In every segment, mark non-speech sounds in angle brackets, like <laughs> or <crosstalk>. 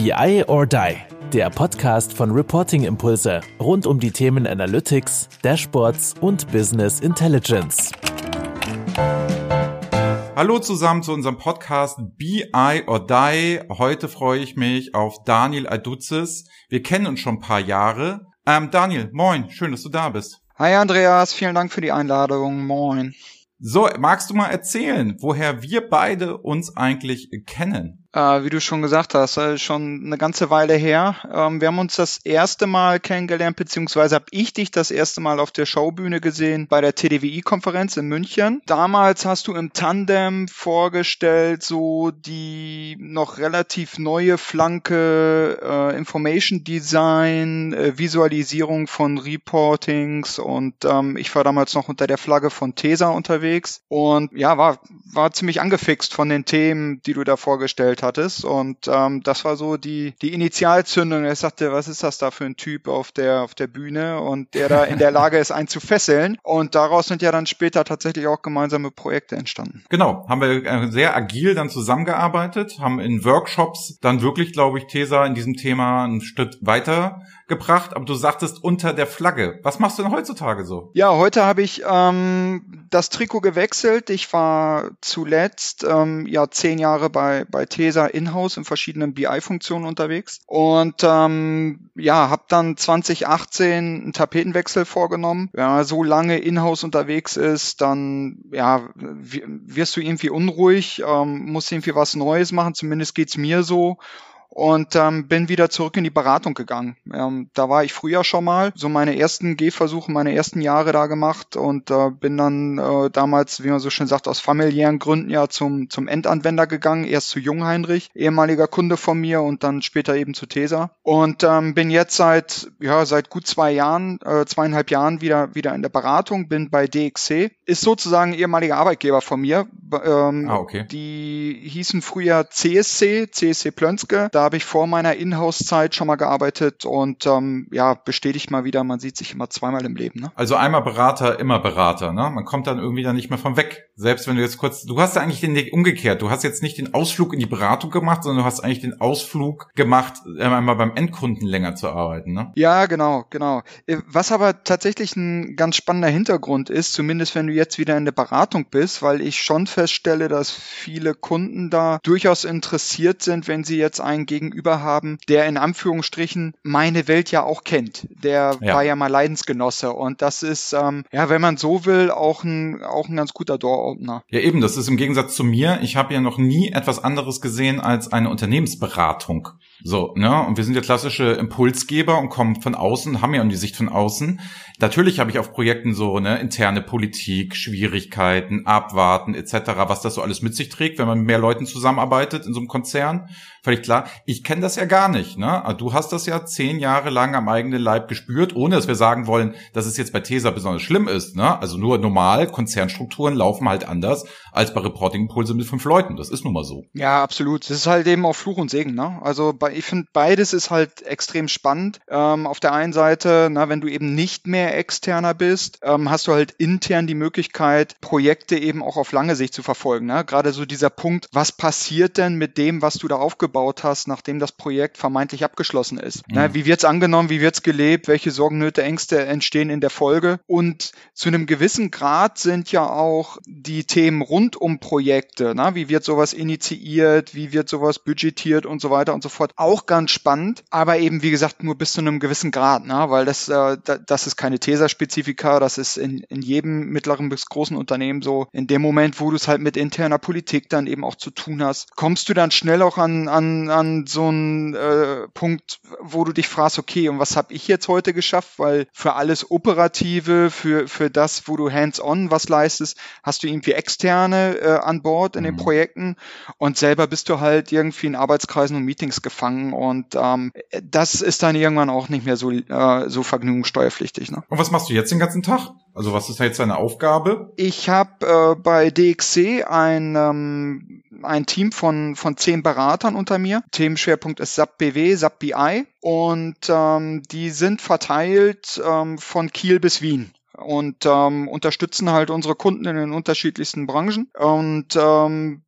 BI or Die, der Podcast von Reporting Impulse rund um die Themen Analytics, Dashboards und Business Intelligence. Hallo zusammen zu unserem Podcast BI or Die. Heute freue ich mich auf Daniel Aduzis. Wir kennen uns schon ein paar Jahre. Ähm, Daniel, moin, schön, dass du da bist. Hi Andreas, vielen Dank für die Einladung. Moin. So, magst du mal erzählen, woher wir beide uns eigentlich kennen? Äh, wie du schon gesagt hast, äh, schon eine ganze Weile her. Ähm, wir haben uns das erste Mal kennengelernt, beziehungsweise habe ich dich das erste Mal auf der Showbühne gesehen bei der TDWI-Konferenz in München. Damals hast du im Tandem vorgestellt, so die noch relativ neue Flanke äh, Information Design, äh, Visualisierung von Reportings und ähm, ich war damals noch unter der Flagge von TESA unterwegs und ja, war, war ziemlich angefixt von den Themen, die du da vorgestellt vorgestellt hattest. Und ähm, das war so die, die Initialzündung. Er sagte, was ist das da für ein Typ auf der, auf der Bühne und der da in der Lage ist, einen zu fesseln. Und daraus sind ja dann später tatsächlich auch gemeinsame Projekte entstanden. Genau, haben wir äh, sehr agil dann zusammengearbeitet, haben in Workshops dann wirklich, glaube ich, Tesa in diesem Thema ein Stück weiter gebracht, aber du sagtest unter der Flagge. Was machst du denn heutzutage so? Ja, heute habe ich ähm, das Trikot gewechselt. Ich war zuletzt ähm, ja zehn Jahre bei bei Tesa in-house in verschiedenen BI-Funktionen unterwegs und ähm, ja, habe dann 2018 einen Tapetenwechsel vorgenommen. Wenn man so lange in-house unterwegs ist, dann ja wirst du irgendwie unruhig, ähm, musst irgendwie was Neues machen. Zumindest geht's mir so und ähm, bin wieder zurück in die Beratung gegangen. Ähm, da war ich früher schon mal, so meine ersten Gehversuche, meine ersten Jahre da gemacht und äh, bin dann äh, damals, wie man so schön sagt, aus familiären Gründen ja zum, zum Endanwender gegangen, erst zu Jungheinrich, ehemaliger Kunde von mir und dann später eben zu Tesa und ähm, bin jetzt seit, ja, seit gut zwei Jahren, äh, zweieinhalb Jahren wieder, wieder in der Beratung, bin bei DXC, ist sozusagen ehemaliger Arbeitgeber von mir. Ähm, ah, okay. Die hießen früher CSC, CSC Plönske, da habe ich vor meiner Inhouse-Zeit schon mal gearbeitet und ähm, ja, bestätigt mal wieder, man sieht sich immer zweimal im Leben. Ne? Also einmal Berater, immer Berater. Ne? Man kommt dann irgendwie dann nicht mehr von weg. Selbst wenn du jetzt kurz, du hast ja eigentlich den Weg umgekehrt. Du hast jetzt nicht den Ausflug in die Beratung gemacht, sondern du hast eigentlich den Ausflug gemacht, einmal beim Endkunden länger zu arbeiten. Ne? Ja, genau, genau. Äh, was aber tatsächlich ein ganz spannender Hintergrund ist, zumindest wenn du jetzt wieder in der Beratung bist, weil ich schon feststelle, dass viele Kunden da durchaus interessiert sind, wenn sie jetzt einen gegenüber haben, der in Anführungsstrichen meine Welt ja auch kennt. Der ja. war ja mal Leidensgenosse und das ist, ähm, ja, wenn man so will, auch ein, auch ein ganz guter Door-Opener. Ja, eben, das ist im Gegensatz zu mir. Ich habe ja noch nie etwas anderes gesehen als eine Unternehmensberatung. So, ne? Und wir sind ja klassische Impulsgeber und kommen von außen, haben ja die Sicht von außen. Natürlich habe ich auf Projekten so, ne, interne Politik, Schwierigkeiten, Abwarten etc., was das so alles mit sich trägt, wenn man mit mehr Leuten zusammenarbeitet in so einem Konzern. Völlig klar. Ich kenne das ja gar nicht, ne? Also du hast das ja zehn Jahre lang am eigenen Leib gespürt, ohne dass wir sagen wollen, dass es jetzt bei TESA besonders schlimm ist, ne? Also nur normal, Konzernstrukturen laufen halt anders als bei Reporting Impulse mit fünf Leuten. Das ist nun mal so. Ja, absolut. Das ist halt eben auch Fluch und Segen, ne? Also bei ich finde, beides ist halt extrem spannend. Ähm, auf der einen Seite, na, wenn du eben nicht mehr externer bist, ähm, hast du halt intern die Möglichkeit, Projekte eben auch auf lange Sicht zu verfolgen. Ne? Gerade so dieser Punkt, was passiert denn mit dem, was du da aufgebaut hast, nachdem das Projekt vermeintlich abgeschlossen ist? Mhm. Na, wie wird's angenommen, wie wird's gelebt, welche Sorgen, Nöte, Ängste entstehen in der Folge? Und zu einem gewissen Grad sind ja auch die Themen rund um Projekte, na, wie wird sowas initiiert, wie wird sowas budgetiert und so weiter und so fort, auch ganz spannend, aber eben wie gesagt nur bis zu einem gewissen Grad, ne? weil das, äh, das ist keine TESA-Spezifika, das ist in, in jedem mittleren bis großen Unternehmen so. In dem Moment, wo du es halt mit interner Politik dann eben auch zu tun hast, kommst du dann schnell auch an, an, an so einen äh, Punkt, wo du dich fragst, okay, und was habe ich jetzt heute geschafft? Weil für alles Operative, für, für das, wo du hands-on was leistest, hast du irgendwie externe äh, an Bord in den mhm. Projekten und selber bist du halt irgendwie in Arbeitskreisen und Meetings gefangen gefangen und ähm, das ist dann irgendwann auch nicht mehr so, äh, so vergnügungssteuerpflichtig. Ne? Und was machst du jetzt den ganzen Tag? Also was ist da jetzt deine Aufgabe? Ich habe äh, bei DXC ein, ähm, ein Team von, von zehn Beratern unter mir. Themenschwerpunkt ist SAP BW, SAP BI und ähm, die sind verteilt ähm, von Kiel bis Wien. Und ähm, unterstützen halt unsere Kunden in den unterschiedlichsten Branchen und ähm,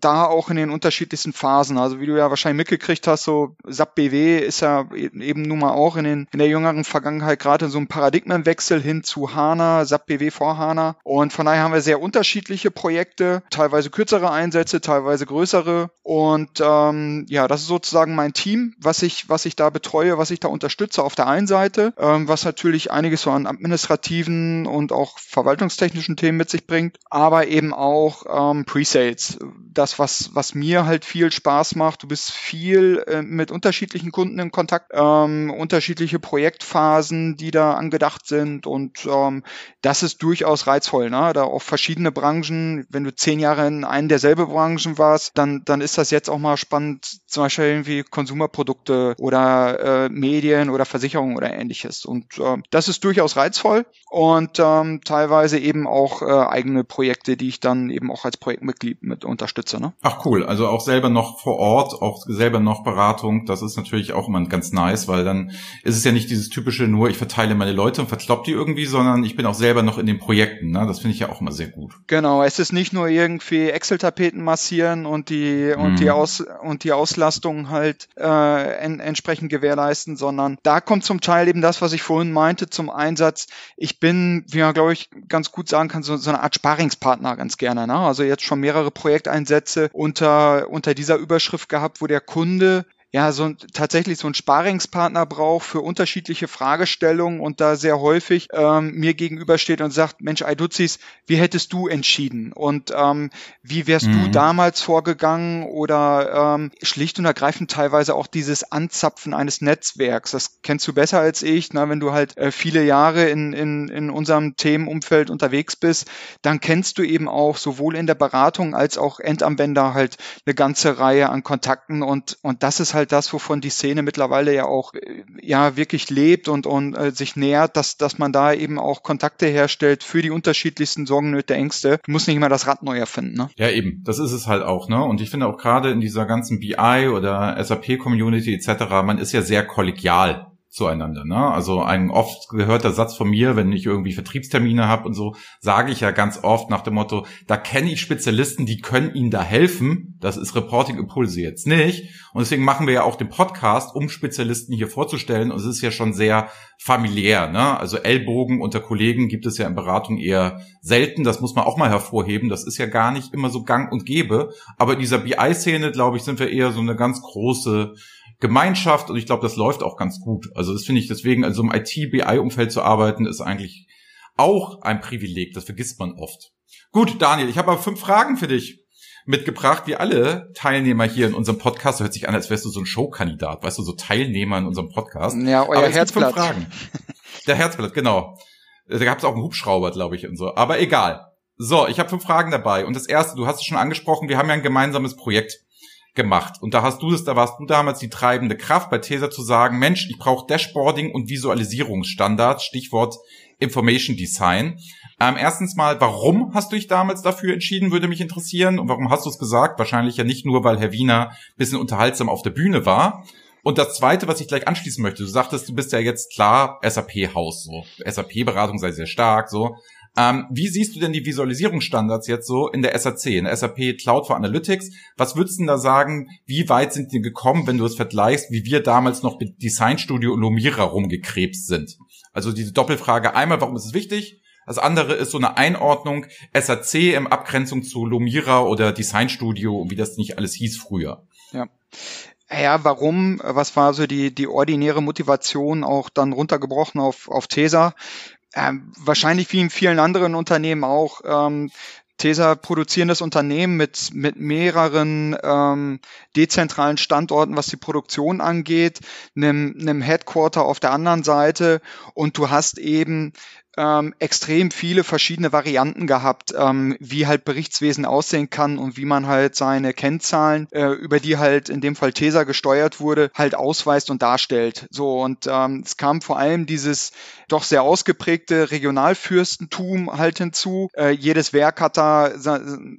da auch in den unterschiedlichsten Phasen. Also wie du ja wahrscheinlich mitgekriegt hast, so SAP BW ist ja e-, eben nun mal auch in, den, in der jüngeren Vergangenheit gerade so ein Paradigmenwechsel hin zu HANA, SAP BW vor HANA. Und von daher haben wir sehr unterschiedliche Projekte, teilweise kürzere Einsätze, teilweise größere. Und ähm, ja, das ist sozusagen mein Team, was ich, was ich da betreue, was ich da unterstütze auf der einen Seite, ähm, was natürlich einiges so an administrativen und auch verwaltungstechnischen Themen mit sich bringt, aber eben auch ähm, Pre-Sales. Das, was, was mir halt viel Spaß macht. Du bist viel äh, mit unterschiedlichen Kunden in Kontakt, ähm, unterschiedliche Projektphasen, die da angedacht sind und ähm, das ist durchaus reizvoll, ne? Da auf verschiedene Branchen, wenn du zehn Jahre in einen derselbe Branchen warst, dann, dann ist das jetzt auch mal spannend, zum Beispiel irgendwie Konsumerprodukte oder äh, Medien oder Versicherungen oder ähnliches. Und äh, das ist durchaus reizvoll und ähm, teilweise eben auch äh, eigene Projekte, die ich dann eben auch als Projektmitglied mit unterstütze. Ne? Ach cool, also auch selber noch vor Ort, auch selber noch Beratung, das ist natürlich auch immer ganz nice, weil dann ist es ja nicht dieses typische nur, ich verteile meine Leute und verklopp die irgendwie, sondern ich bin auch selber noch in den Projekten. Ne? Das finde ich ja auch immer sehr gut. Genau, es ist nicht nur irgendwie Excel-Tapeten massieren und die und die mhm. Aus und die Auslastung halt äh, en entsprechend gewährleisten, sondern da kommt zum Teil eben das, was ich vorhin meinte, zum Einsatz. Ich bin, wie man glaube ich ganz gut sagen kann, so, so eine Art Sparingspartner ganz gerne. Ne? Also jetzt schon mehrere Projekteinsätze unter unter dieser Überschrift gehabt, wo der Kunde ja, so tatsächlich so ein Sparingspartner braucht für unterschiedliche Fragestellungen und da sehr häufig ähm, mir gegenübersteht und sagt, Mensch, Aiduzis, wie hättest du entschieden? Und ähm, wie wärst mhm. du damals vorgegangen? Oder ähm, schlicht und ergreifend teilweise auch dieses Anzapfen eines Netzwerks. Das kennst du besser als ich. Na, wenn du halt äh, viele Jahre in, in, in unserem Themenumfeld unterwegs bist, dann kennst du eben auch sowohl in der Beratung als auch Endanwender halt eine ganze Reihe an Kontakten und, und das ist halt halt das, wovon die Szene mittlerweile ja auch äh, ja wirklich lebt und, und äh, sich nähert, dass, dass man da eben auch Kontakte herstellt für die unterschiedlichsten Sorgen, Nöte, Ängste. Du musst nicht immer das Rad neu erfinden. Ne? Ja, eben. Das ist es halt auch. Ne? Und ich finde auch gerade in dieser ganzen BI oder SAP-Community etc., man ist ja sehr kollegial zueinander. Ne? Also ein oft gehörter Satz von mir, wenn ich irgendwie Vertriebstermine habe und so, sage ich ja ganz oft nach dem Motto, da kenne ich Spezialisten, die können Ihnen da helfen. Das ist Reporting Impulse jetzt nicht. Und deswegen machen wir ja auch den Podcast, um Spezialisten hier vorzustellen. Und es ist ja schon sehr familiär. Ne? Also Ellbogen unter Kollegen gibt es ja in Beratung eher selten. Das muss man auch mal hervorheben. Das ist ja gar nicht immer so gang und gäbe. Aber in dieser BI-Szene, glaube ich, sind wir eher so eine ganz große Gemeinschaft und ich glaube, das läuft auch ganz gut. Also das finde ich deswegen, also im IT-BI-Umfeld zu arbeiten, ist eigentlich auch ein Privileg. Das vergisst man oft. Gut, Daniel, ich habe aber fünf Fragen für dich mitgebracht, wie alle Teilnehmer hier in unserem Podcast. hört sich an, als wärst du so ein Showkandidat, weißt du, so Teilnehmer in unserem Podcast. Ja, euer aber Herzblatt. Fünf Fragen. Der Herzblatt, genau. Da gab es auch einen Hubschrauber, glaube ich, und so. Aber egal. So, ich habe fünf Fragen dabei. Und das erste, du hast es schon angesprochen, wir haben ja ein gemeinsames Projekt gemacht. Und da hast du das, da warst du damals die treibende Kraft bei Tesa zu sagen, Mensch, ich brauche Dashboarding und Visualisierungsstandards, Stichwort Information Design. Ähm, erstens mal, warum hast du dich damals dafür entschieden, würde mich interessieren. Und warum hast du es gesagt? Wahrscheinlich ja nicht nur, weil Herr Wiener bisschen unterhaltsam auf der Bühne war. Und das zweite, was ich gleich anschließen möchte, du sagtest, du bist ja jetzt klar SAP-Haus, so. SAP-Beratung sei sehr stark, so. Ähm, wie siehst du denn die Visualisierungsstandards jetzt so in der SAC, in der SAP Cloud for Analytics? Was würdest du denn da sagen? Wie weit sind die gekommen, wenn du es vergleichst, wie wir damals noch mit Design Studio und Lumira rumgekrebst sind? Also diese Doppelfrage einmal, warum ist es wichtig? Das andere ist so eine Einordnung SAC im Abgrenzung zu Lumira oder Design Studio, wie das nicht alles hieß früher. Ja. Ja, warum? Was war so die, die ordinäre Motivation auch dann runtergebrochen auf, auf TESA? Ähm, wahrscheinlich wie in vielen anderen Unternehmen auch. Ähm, TESA produzierendes Unternehmen mit, mit mehreren ähm, dezentralen Standorten, was die Produktion angeht, einem, einem Headquarter auf der anderen Seite und du hast eben ähm, extrem viele verschiedene Varianten gehabt, ähm, wie halt Berichtswesen aussehen kann und wie man halt seine Kennzahlen, äh, über die halt in dem Fall TESA gesteuert wurde, halt ausweist und darstellt. So und ähm, es kam vor allem dieses doch sehr ausgeprägte Regionalfürstentum halt hinzu. Äh, jedes Werk hat da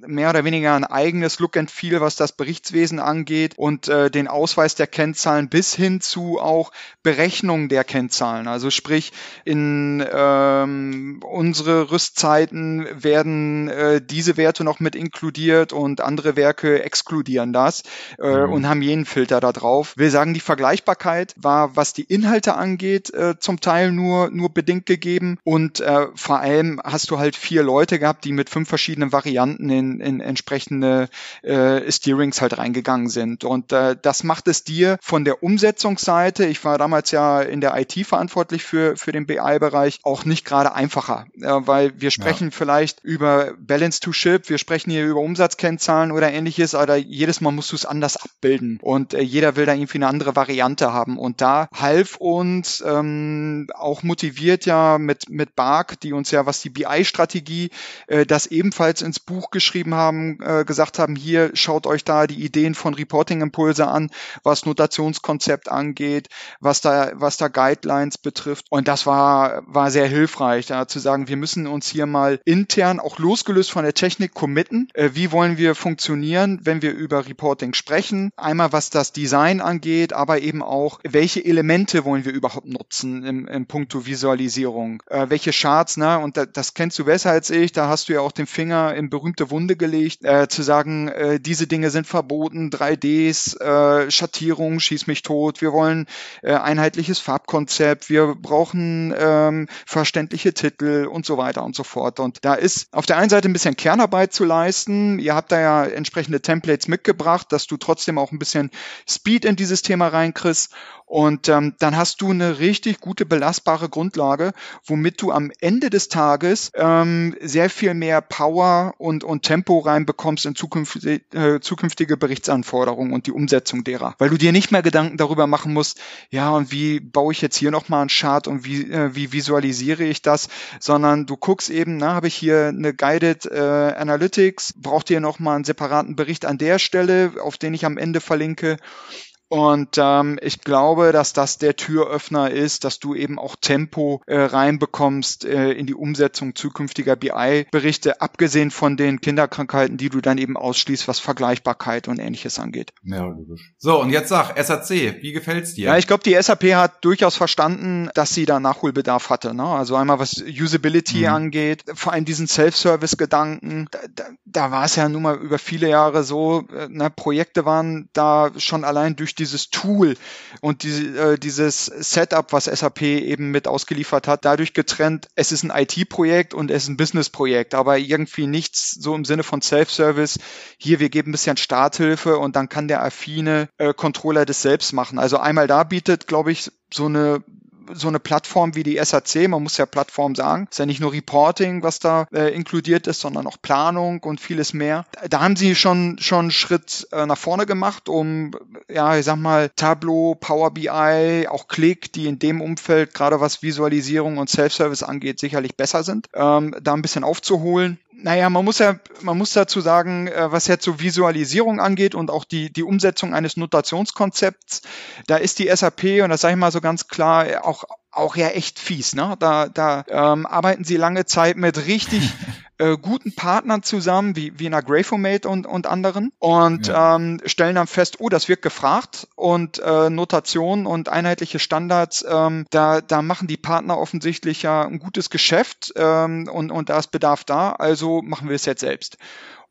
mehr oder weniger ein eigenes Look and Feel, was das Berichtswesen angeht und äh, den Ausweis der Kennzahlen bis hin zu auch Berechnung der Kennzahlen. Also sprich in äh, ähm, unsere Rüstzeiten werden äh, diese Werte noch mit inkludiert und andere Werke exkludieren das äh, mhm. und haben jenen Filter da drauf. Wir sagen, die Vergleichbarkeit war, was die Inhalte angeht, äh, zum Teil nur, nur bedingt gegeben und äh, vor allem hast du halt vier Leute gehabt, die mit fünf verschiedenen Varianten in, in entsprechende äh, Steerings halt reingegangen sind und äh, das macht es dir von der Umsetzungsseite, ich war damals ja in der IT verantwortlich für, für den BI-Bereich, auch nicht gerade einfacher, äh, weil wir sprechen ja. vielleicht über Balance to Ship, wir sprechen hier über Umsatzkennzahlen oder ähnliches, aber jedes Mal musst du es anders abbilden und äh, jeder will da irgendwie eine andere Variante haben und da half uns ähm, auch motiviert ja mit, mit Bark, die uns ja, was die BI-Strategie, äh, das ebenfalls ins Buch geschrieben haben, äh, gesagt haben, hier schaut euch da die Ideen von Reporting-Impulse an, was Notationskonzept angeht, was da, was da Guidelines betrifft. Und das war, war sehr hilfreich, da zu sagen, wir müssen uns hier mal intern, auch losgelöst von der Technik, committen. Äh, wie wollen wir funktionieren, wenn wir über Reporting sprechen? Einmal was das Design angeht, aber eben auch, welche Elemente wollen wir überhaupt nutzen im, im Punkto Visualisierung? Äh, welche Charts, ne? Und da, das kennst du besser als ich, da hast du ja auch den Finger in berühmte Wunde gelegt, äh, zu sagen, äh, diese Dinge sind verboten, 3Ds, äh, Schattierung, schieß mich tot, wir wollen äh, einheitliches Farbkonzept, wir brauchen ähm, verständliche Titel und so weiter und so fort. Und da ist auf der einen Seite ein bisschen Kernarbeit zu leisten. Ihr habt da ja entsprechende Templates mitgebracht, dass du trotzdem auch ein bisschen Speed in dieses Thema reinkriegst. Und ähm, dann hast du eine richtig gute belastbare Grundlage, womit du am Ende des Tages ähm, sehr viel mehr Power und, und Tempo reinbekommst in zukünftige, äh, zukünftige Berichtsanforderungen und die Umsetzung derer. Weil du dir nicht mehr Gedanken darüber machen musst, ja, und wie baue ich jetzt hier nochmal einen Chart und wie, äh, wie visualisiere ich das, sondern du guckst eben, na, habe ich hier eine Guided äh, Analytics, braucht ihr nochmal einen separaten Bericht an der Stelle, auf den ich am Ende verlinke und ähm, ich glaube, dass das der Türöffner ist, dass du eben auch Tempo äh, reinbekommst äh, in die Umsetzung zukünftiger BI-Berichte, abgesehen von den Kinderkrankheiten, die du dann eben ausschließt, was Vergleichbarkeit und ähnliches angeht. Ja, logisch. So, und jetzt sag, SAC, wie gefällt's dir? Ja, ich glaube, die SAP hat durchaus verstanden, dass sie da Nachholbedarf hatte. Ne? Also einmal was Usability mhm. angeht, vor allem diesen Self-Service-Gedanken. Da, da, da war es ja nun mal über viele Jahre so, äh, ne, Projekte waren da schon allein durch dieses Tool und die, äh, dieses Setup, was SAP eben mit ausgeliefert hat, dadurch getrennt, es ist ein IT-Projekt und es ist ein Business-Projekt, aber irgendwie nichts so im Sinne von Self-Service. Hier, wir geben ein bisschen Starthilfe und dann kann der affine äh, Controller das selbst machen. Also einmal da bietet, glaube ich, so eine so eine Plattform wie die SAC, man muss ja Plattform sagen, ist ja nicht nur Reporting, was da äh, inkludiert ist, sondern auch Planung und vieles mehr. Da haben sie schon schon einen Schritt äh, nach vorne gemacht, um ja, ich sag mal Tableau, Power BI, auch Click, die in dem Umfeld gerade was Visualisierung und Self-Service angeht, sicherlich besser sind, ähm, da ein bisschen aufzuholen. Naja, man muss ja, man muss dazu sagen, äh, was jetzt so Visualisierung angeht und auch die, die Umsetzung eines Notationskonzepts, da ist die SAP, und das sage ich mal so ganz klar, auch, auch ja echt fies. Ne? Da, da ähm, arbeiten sie lange Zeit mit richtig <laughs> äh, guten Partnern zusammen, wie, wie in einer Graphomate und, und anderen, und ja. ähm, stellen dann fest, oh, das wird gefragt und äh, Notationen und einheitliche Standards, ähm, da, da machen die Partner offensichtlich ja ein gutes Geschäft ähm, und, und da ist Bedarf da, also machen wir es jetzt selbst.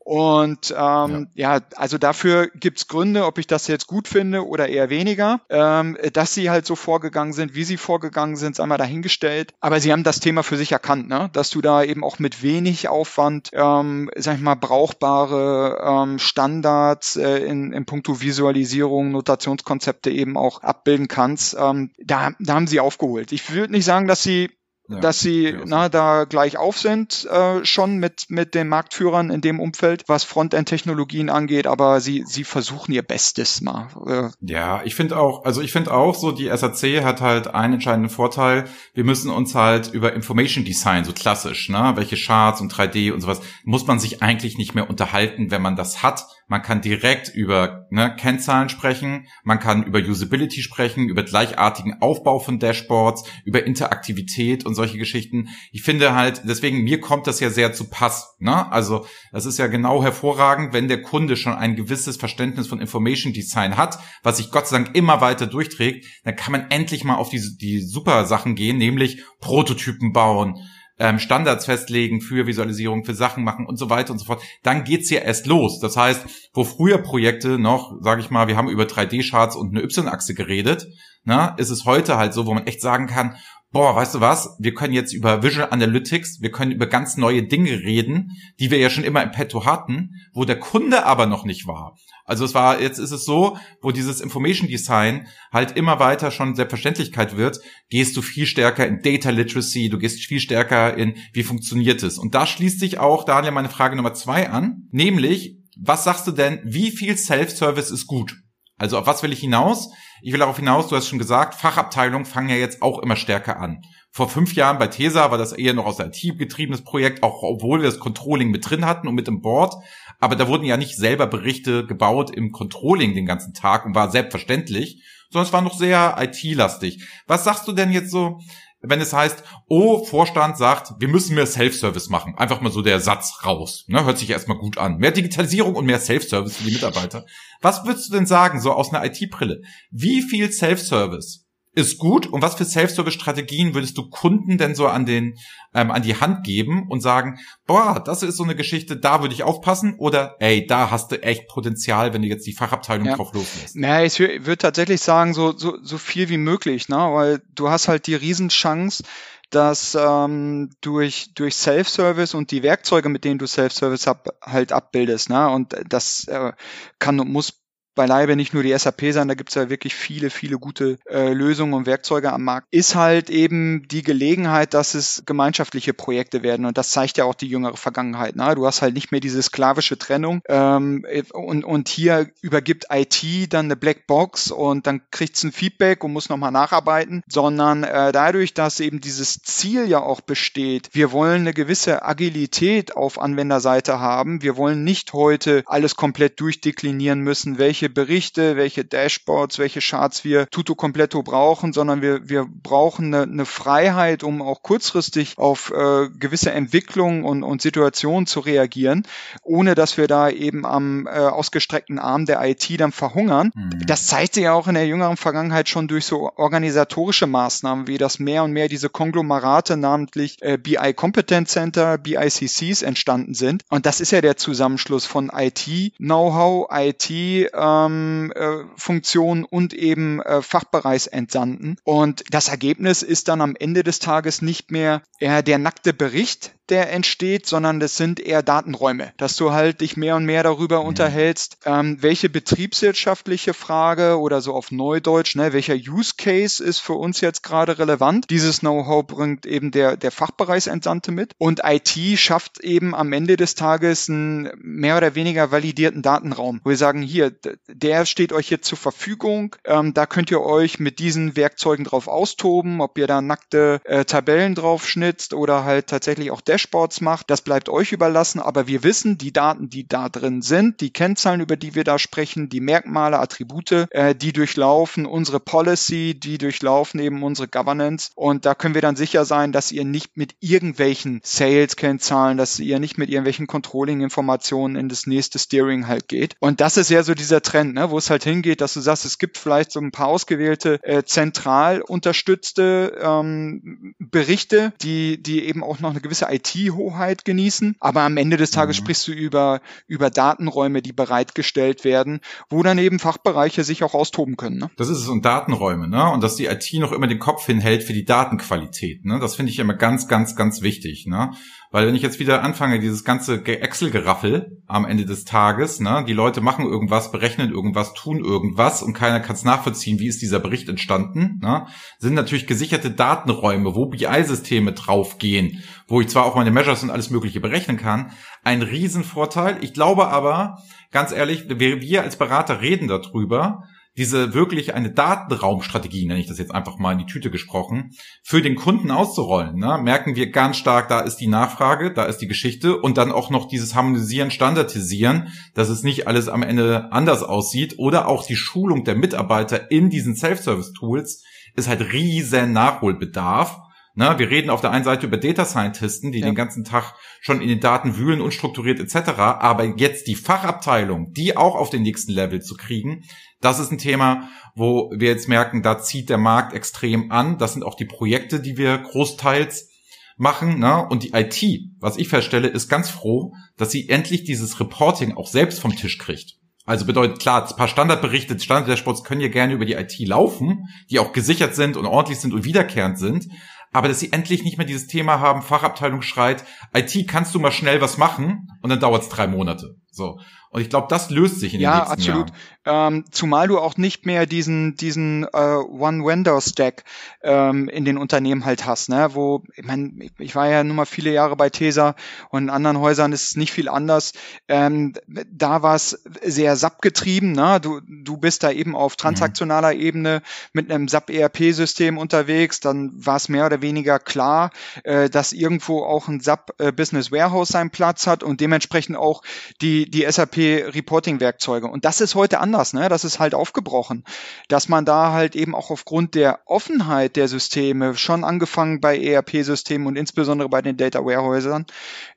Und ähm, ja. ja, also dafür gibt's Gründe, ob ich das jetzt gut finde oder eher weniger. Ähm, dass sie halt so vorgegangen sind, wie sie vorgegangen sind, sei mal dahingestellt. Aber sie haben das Thema für sich erkannt, ne? dass du da eben auch mit wenig Aufwand, ähm, sag ich mal, brauchbare ähm, Standards äh, in, in puncto Visualisierung, Notationskonzepte eben auch abbilden kannst. Ähm, da, da haben sie aufgeholt. Ich würde nicht sagen, dass sie ja, dass sie na, da gleich auf sind, äh, schon mit, mit den Marktführern in dem Umfeld, was Frontend-Technologien angeht, aber sie, sie versuchen ihr Bestes mal. Äh. Ja, ich finde auch, also ich finde auch so, die SAC hat halt einen entscheidenden Vorteil. Wir müssen uns halt über Information Design, so klassisch, ne, welche Charts und 3D und sowas, muss man sich eigentlich nicht mehr unterhalten, wenn man das hat man kann direkt über ne, Kennzahlen sprechen, man kann über Usability sprechen, über gleichartigen Aufbau von Dashboards, über Interaktivität und solche Geschichten. Ich finde halt, deswegen mir kommt das ja sehr zu Pass. Ne? Also das ist ja genau hervorragend, wenn der Kunde schon ein gewisses Verständnis von Information Design hat, was sich Gott sei Dank immer weiter durchträgt, dann kann man endlich mal auf die, die super Sachen gehen, nämlich Prototypen bauen, ähm, Standards festlegen für Visualisierung, für Sachen machen und so weiter und so fort, dann geht's ja erst los. Das heißt, wo früher Projekte noch, sage ich mal, wir haben über 3D-Charts und eine Y-Achse geredet, na, ist es heute halt so, wo man echt sagen kann, boah, weißt du was, wir können jetzt über Visual Analytics, wir können über ganz neue Dinge reden, die wir ja schon immer im Petto hatten, wo der Kunde aber noch nicht war. Also es war, jetzt ist es so, wo dieses Information Design halt immer weiter schon Selbstverständlichkeit wird, gehst du viel stärker in Data Literacy, du gehst viel stärker in, wie funktioniert es. Und da schließt sich auch, Daniel, meine Frage Nummer zwei an, nämlich, was sagst du denn, wie viel Self-Service ist gut? Also auf was will ich hinaus? Ich will darauf hinaus, du hast schon gesagt, Fachabteilungen fangen ja jetzt auch immer stärker an. Vor fünf Jahren bei TESA war das eher noch aus der IT getriebenes Projekt, auch obwohl wir das Controlling mit drin hatten und mit im Board. Aber da wurden ja nicht selber Berichte gebaut im Controlling den ganzen Tag und war selbstverständlich, sondern es war noch sehr IT-lastig. Was sagst du denn jetzt so, wenn es heißt, oh, Vorstand sagt, wir müssen mehr Self-Service machen. Einfach mal so der Satz raus. Ne? Hört sich erstmal gut an. Mehr Digitalisierung und mehr Self-Service für die Mitarbeiter. Was würdest du denn sagen, so aus einer IT-Brille? Wie viel Self-Service ist gut und was für Self-Service-Strategien würdest du Kunden denn so an den ähm, an die Hand geben und sagen, boah, das ist so eine Geschichte, da würde ich aufpassen oder ey, da hast du echt Potenzial, wenn du jetzt die Fachabteilung ja. drauf loslässt. Naja, ich würde tatsächlich sagen, so, so, so viel wie möglich, ne? weil du hast halt die Riesenchance, dass ähm, durch, durch Self-Service und die Werkzeuge, mit denen du Self-Service ab, halt abbildest, ne? und das äh, kann und muss beileibe nicht nur die SAP sein, da gibt es ja wirklich viele, viele gute äh, Lösungen und Werkzeuge am Markt, ist halt eben die Gelegenheit, dass es gemeinschaftliche Projekte werden. Und das zeigt ja auch die jüngere Vergangenheit. Ne? Du hast halt nicht mehr diese sklavische Trennung ähm, und, und hier übergibt IT dann eine Blackbox und dann kriegt es ein Feedback und muss nochmal nacharbeiten, sondern äh, dadurch, dass eben dieses Ziel ja auch besteht, wir wollen eine gewisse Agilität auf Anwenderseite haben. Wir wollen nicht heute alles komplett durchdeklinieren müssen, welche welche Berichte, welche Dashboards, welche Charts wir tuto completo brauchen, sondern wir, wir brauchen eine, eine Freiheit, um auch kurzfristig auf äh, gewisse Entwicklungen und, und Situationen zu reagieren, ohne dass wir da eben am äh, ausgestreckten Arm der IT dann verhungern. Mhm. Das zeigt sich ja auch in der jüngeren Vergangenheit schon durch so organisatorische Maßnahmen, wie das mehr und mehr diese Konglomerate, namentlich äh, BI Competence Center, BICCs entstanden sind. Und das ist ja der Zusammenschluss von IT-Know-how, IT, äh, ähm, äh, Funktion und eben äh, Fachbereichsentsandten. Und das Ergebnis ist dann am Ende des Tages nicht mehr eher der nackte Bericht, der entsteht, sondern das sind eher Datenräume, dass du halt dich mehr und mehr darüber mhm. unterhältst, ähm, welche betriebswirtschaftliche Frage oder so auf Neudeutsch, ne, welcher Use Case ist für uns jetzt gerade relevant. Dieses Know-how bringt eben der, der Fachbereichsentsandte mit und IT schafft eben am Ende des Tages einen mehr oder weniger validierten Datenraum, wo wir sagen, hier, der steht euch jetzt zur Verfügung, ähm, da könnt ihr euch mit diesen Werkzeugen drauf austoben, ob ihr da nackte äh, Tabellen drauf schnitzt oder halt tatsächlich auch Dashboards macht, das bleibt euch überlassen, aber wir wissen, die Daten, die da drin sind, die Kennzahlen, über die wir da sprechen, die Merkmale, Attribute, äh, die durchlaufen unsere Policy, die durchlaufen eben unsere Governance und da können wir dann sicher sein, dass ihr nicht mit irgendwelchen Sales-Kennzahlen, dass ihr nicht mit irgendwelchen Controlling-Informationen in das nächste Steering halt geht. Und das ist ja so dieser Trend, ne, wo es halt hingeht, dass du sagst, es gibt vielleicht so ein paar ausgewählte äh, zentral unterstützte ähm, Berichte, die, die eben auch noch eine gewisse IT IT-Hoheit genießen. Aber am Ende des Tages mhm. sprichst du über, über Datenräume, die bereitgestellt werden, wo dann eben Fachbereiche sich auch austoben können. Ne? Das ist es und Datenräume, ne? Und dass die IT noch immer den Kopf hinhält für die Datenqualität, ne? Das finde ich immer ganz, ganz, ganz wichtig, ne? Weil wenn ich jetzt wieder anfange, dieses ganze Excel-Geraffel am Ende des Tages, ne, die Leute machen irgendwas, berechnen irgendwas, tun irgendwas und keiner kann es nachvollziehen, wie ist dieser Bericht entstanden, ne, sind natürlich gesicherte Datenräume, wo BI-Systeme draufgehen, wo ich zwar auch meine Measures und alles Mögliche berechnen kann, ein Riesenvorteil. Ich glaube aber, ganz ehrlich, wir, wir als Berater reden darüber, diese wirklich eine Datenraumstrategie, nenne ich das jetzt einfach mal in die Tüte gesprochen, für den Kunden auszurollen, ne, merken wir ganz stark, da ist die Nachfrage, da ist die Geschichte und dann auch noch dieses Harmonisieren, Standardisieren, dass es nicht alles am Ende anders aussieht oder auch die Schulung der Mitarbeiter in diesen Self-Service-Tools ist halt riesen Nachholbedarf. Ne, wir reden auf der einen Seite über Data Scientisten, die ja. den ganzen Tag schon in den Daten wühlen, unstrukturiert etc. Aber jetzt die Fachabteilung, die auch auf den nächsten Level zu kriegen, das ist ein Thema, wo wir jetzt merken, da zieht der Markt extrem an. Das sind auch die Projekte, die wir großteils machen. Ne? Und die IT, was ich feststelle, ist ganz froh, dass sie endlich dieses Reporting auch selbst vom Tisch kriegt. Also bedeutet klar, ein paar Standardberichte, Standard-Dashboards können ja gerne über die IT laufen, die auch gesichert sind und ordentlich sind und wiederkehrend sind. Aber dass sie endlich nicht mehr dieses Thema haben, Fachabteilung schreit, IT kannst du mal schnell was machen und dann dauert es drei Monate. So. Und ich glaube, das löst sich in den ja, nächsten absolut. Jahren. Ähm, zumal du auch nicht mehr diesen, diesen äh, One-Vendor-Stack ähm, in den Unternehmen halt hast, ne? Wo, ich meine, ich war ja nun mal viele Jahre bei TESA und in anderen Häusern ist es nicht viel anders. Ähm, da war es sehr SAP-getrieben, ne? Du, du bist da eben auf transaktionaler mhm. Ebene mit einem SAP-ERP-System unterwegs, dann war es mehr oder weniger klar, äh, dass irgendwo auch ein SAP äh, Business Warehouse seinen Platz hat und dementsprechend auch die, die SAP Reporting-Werkzeuge. Und das ist heute anders, ne? Das ist halt aufgebrochen, dass man da halt eben auch aufgrund der Offenheit der Systeme, schon angefangen bei ERP-Systemen und insbesondere bei den Data Warehäusern,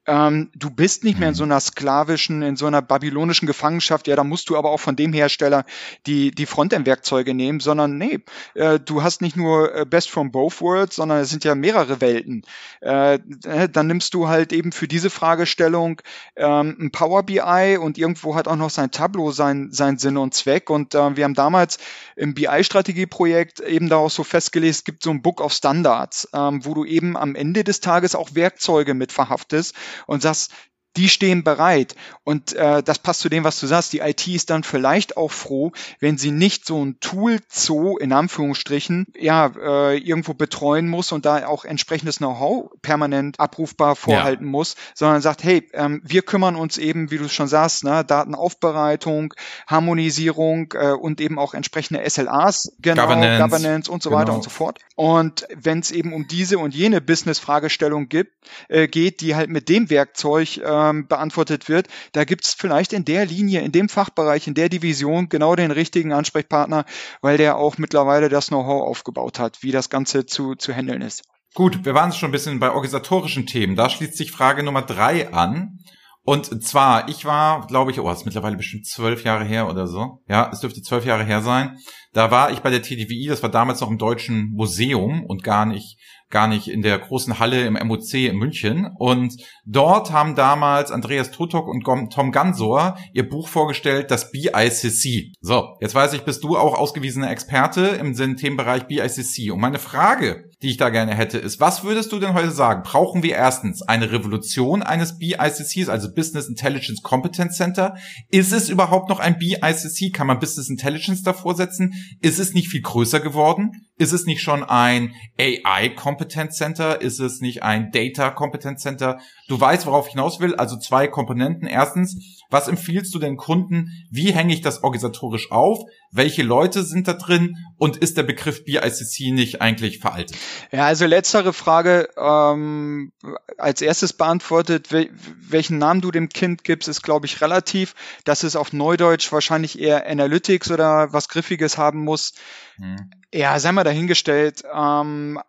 ähm, du bist nicht mehr in so einer sklavischen, in so einer babylonischen Gefangenschaft, ja, da musst du aber auch von dem Hersteller die, die Frontend-Werkzeuge nehmen, sondern nee, äh, du hast nicht nur äh, Best from both worlds, sondern es sind ja mehrere Welten. Äh, äh, dann nimmst du halt eben für diese Fragestellung ähm, ein Power BI und irgendwo hat auch noch sein Tableau sein, sein Sinn und Zweck. Und äh, wir haben damals im BI-Strategie-Projekt eben da auch so festgelegt, es gibt so ein Book of Standards, ähm, wo du eben am Ende des Tages auch Werkzeuge mit verhaftest und sagst, die stehen bereit. Und äh, das passt zu dem, was du sagst. Die IT ist dann vielleicht auch froh, wenn sie nicht so ein Tool Zoo in Anführungsstrichen ja äh, irgendwo betreuen muss und da auch entsprechendes Know-how permanent abrufbar vorhalten ja. muss, sondern sagt, hey, ähm, wir kümmern uns eben, wie du schon sagst, ne, Datenaufbereitung, Harmonisierung äh, und eben auch entsprechende SLAs, genau, Governance, Governance und so genau. weiter und so fort. Und wenn es eben um diese und jene Business-Fragestellung gibt, äh, geht, die halt mit dem Werkzeug äh, ähm, beantwortet wird. Da gibt es vielleicht in der Linie, in dem Fachbereich, in der Division genau den richtigen Ansprechpartner, weil der auch mittlerweile das Know-how aufgebaut hat, wie das Ganze zu, zu handeln ist. Gut, wir waren schon ein bisschen bei organisatorischen Themen. Da schließt sich Frage Nummer drei an. Und zwar, ich war, glaube ich, oh, das ist mittlerweile bestimmt zwölf Jahre her oder so. Ja, es dürfte zwölf Jahre her sein. Da war ich bei der TDWI, das war damals noch im Deutschen Museum und gar nicht gar nicht in der großen Halle im MOC in München. Und dort haben damals Andreas Tutok und Tom Gansor ihr Buch vorgestellt, das BICC. So, jetzt weiß ich, bist du auch ausgewiesener Experte im Themenbereich BICC. Und meine Frage, die ich da gerne hätte, ist, was würdest du denn heute sagen? Brauchen wir erstens eine Revolution eines BICCs, also Business Intelligence Competence Center? Ist es überhaupt noch ein BICC? Kann man Business Intelligence davor setzen? Ist es nicht viel größer geworden? Ist es nicht schon ein AI Competence Center? Ist es nicht ein Data Competence Center? Du weißt, worauf ich hinaus will. Also zwei Komponenten. Erstens, was empfiehlst du den Kunden? Wie hänge ich das organisatorisch auf? Welche Leute sind da drin? Und ist der Begriff BICC nicht eigentlich veraltet? Ja, also letztere Frage ähm, als erstes beantwortet. Wel welchen Namen du dem Kind gibst, ist, glaube ich, relativ. Dass es auf Neudeutsch wahrscheinlich eher Analytics oder was Griffiges haben muss. Hm. Ja, sei mal dahingestellt. Ähm,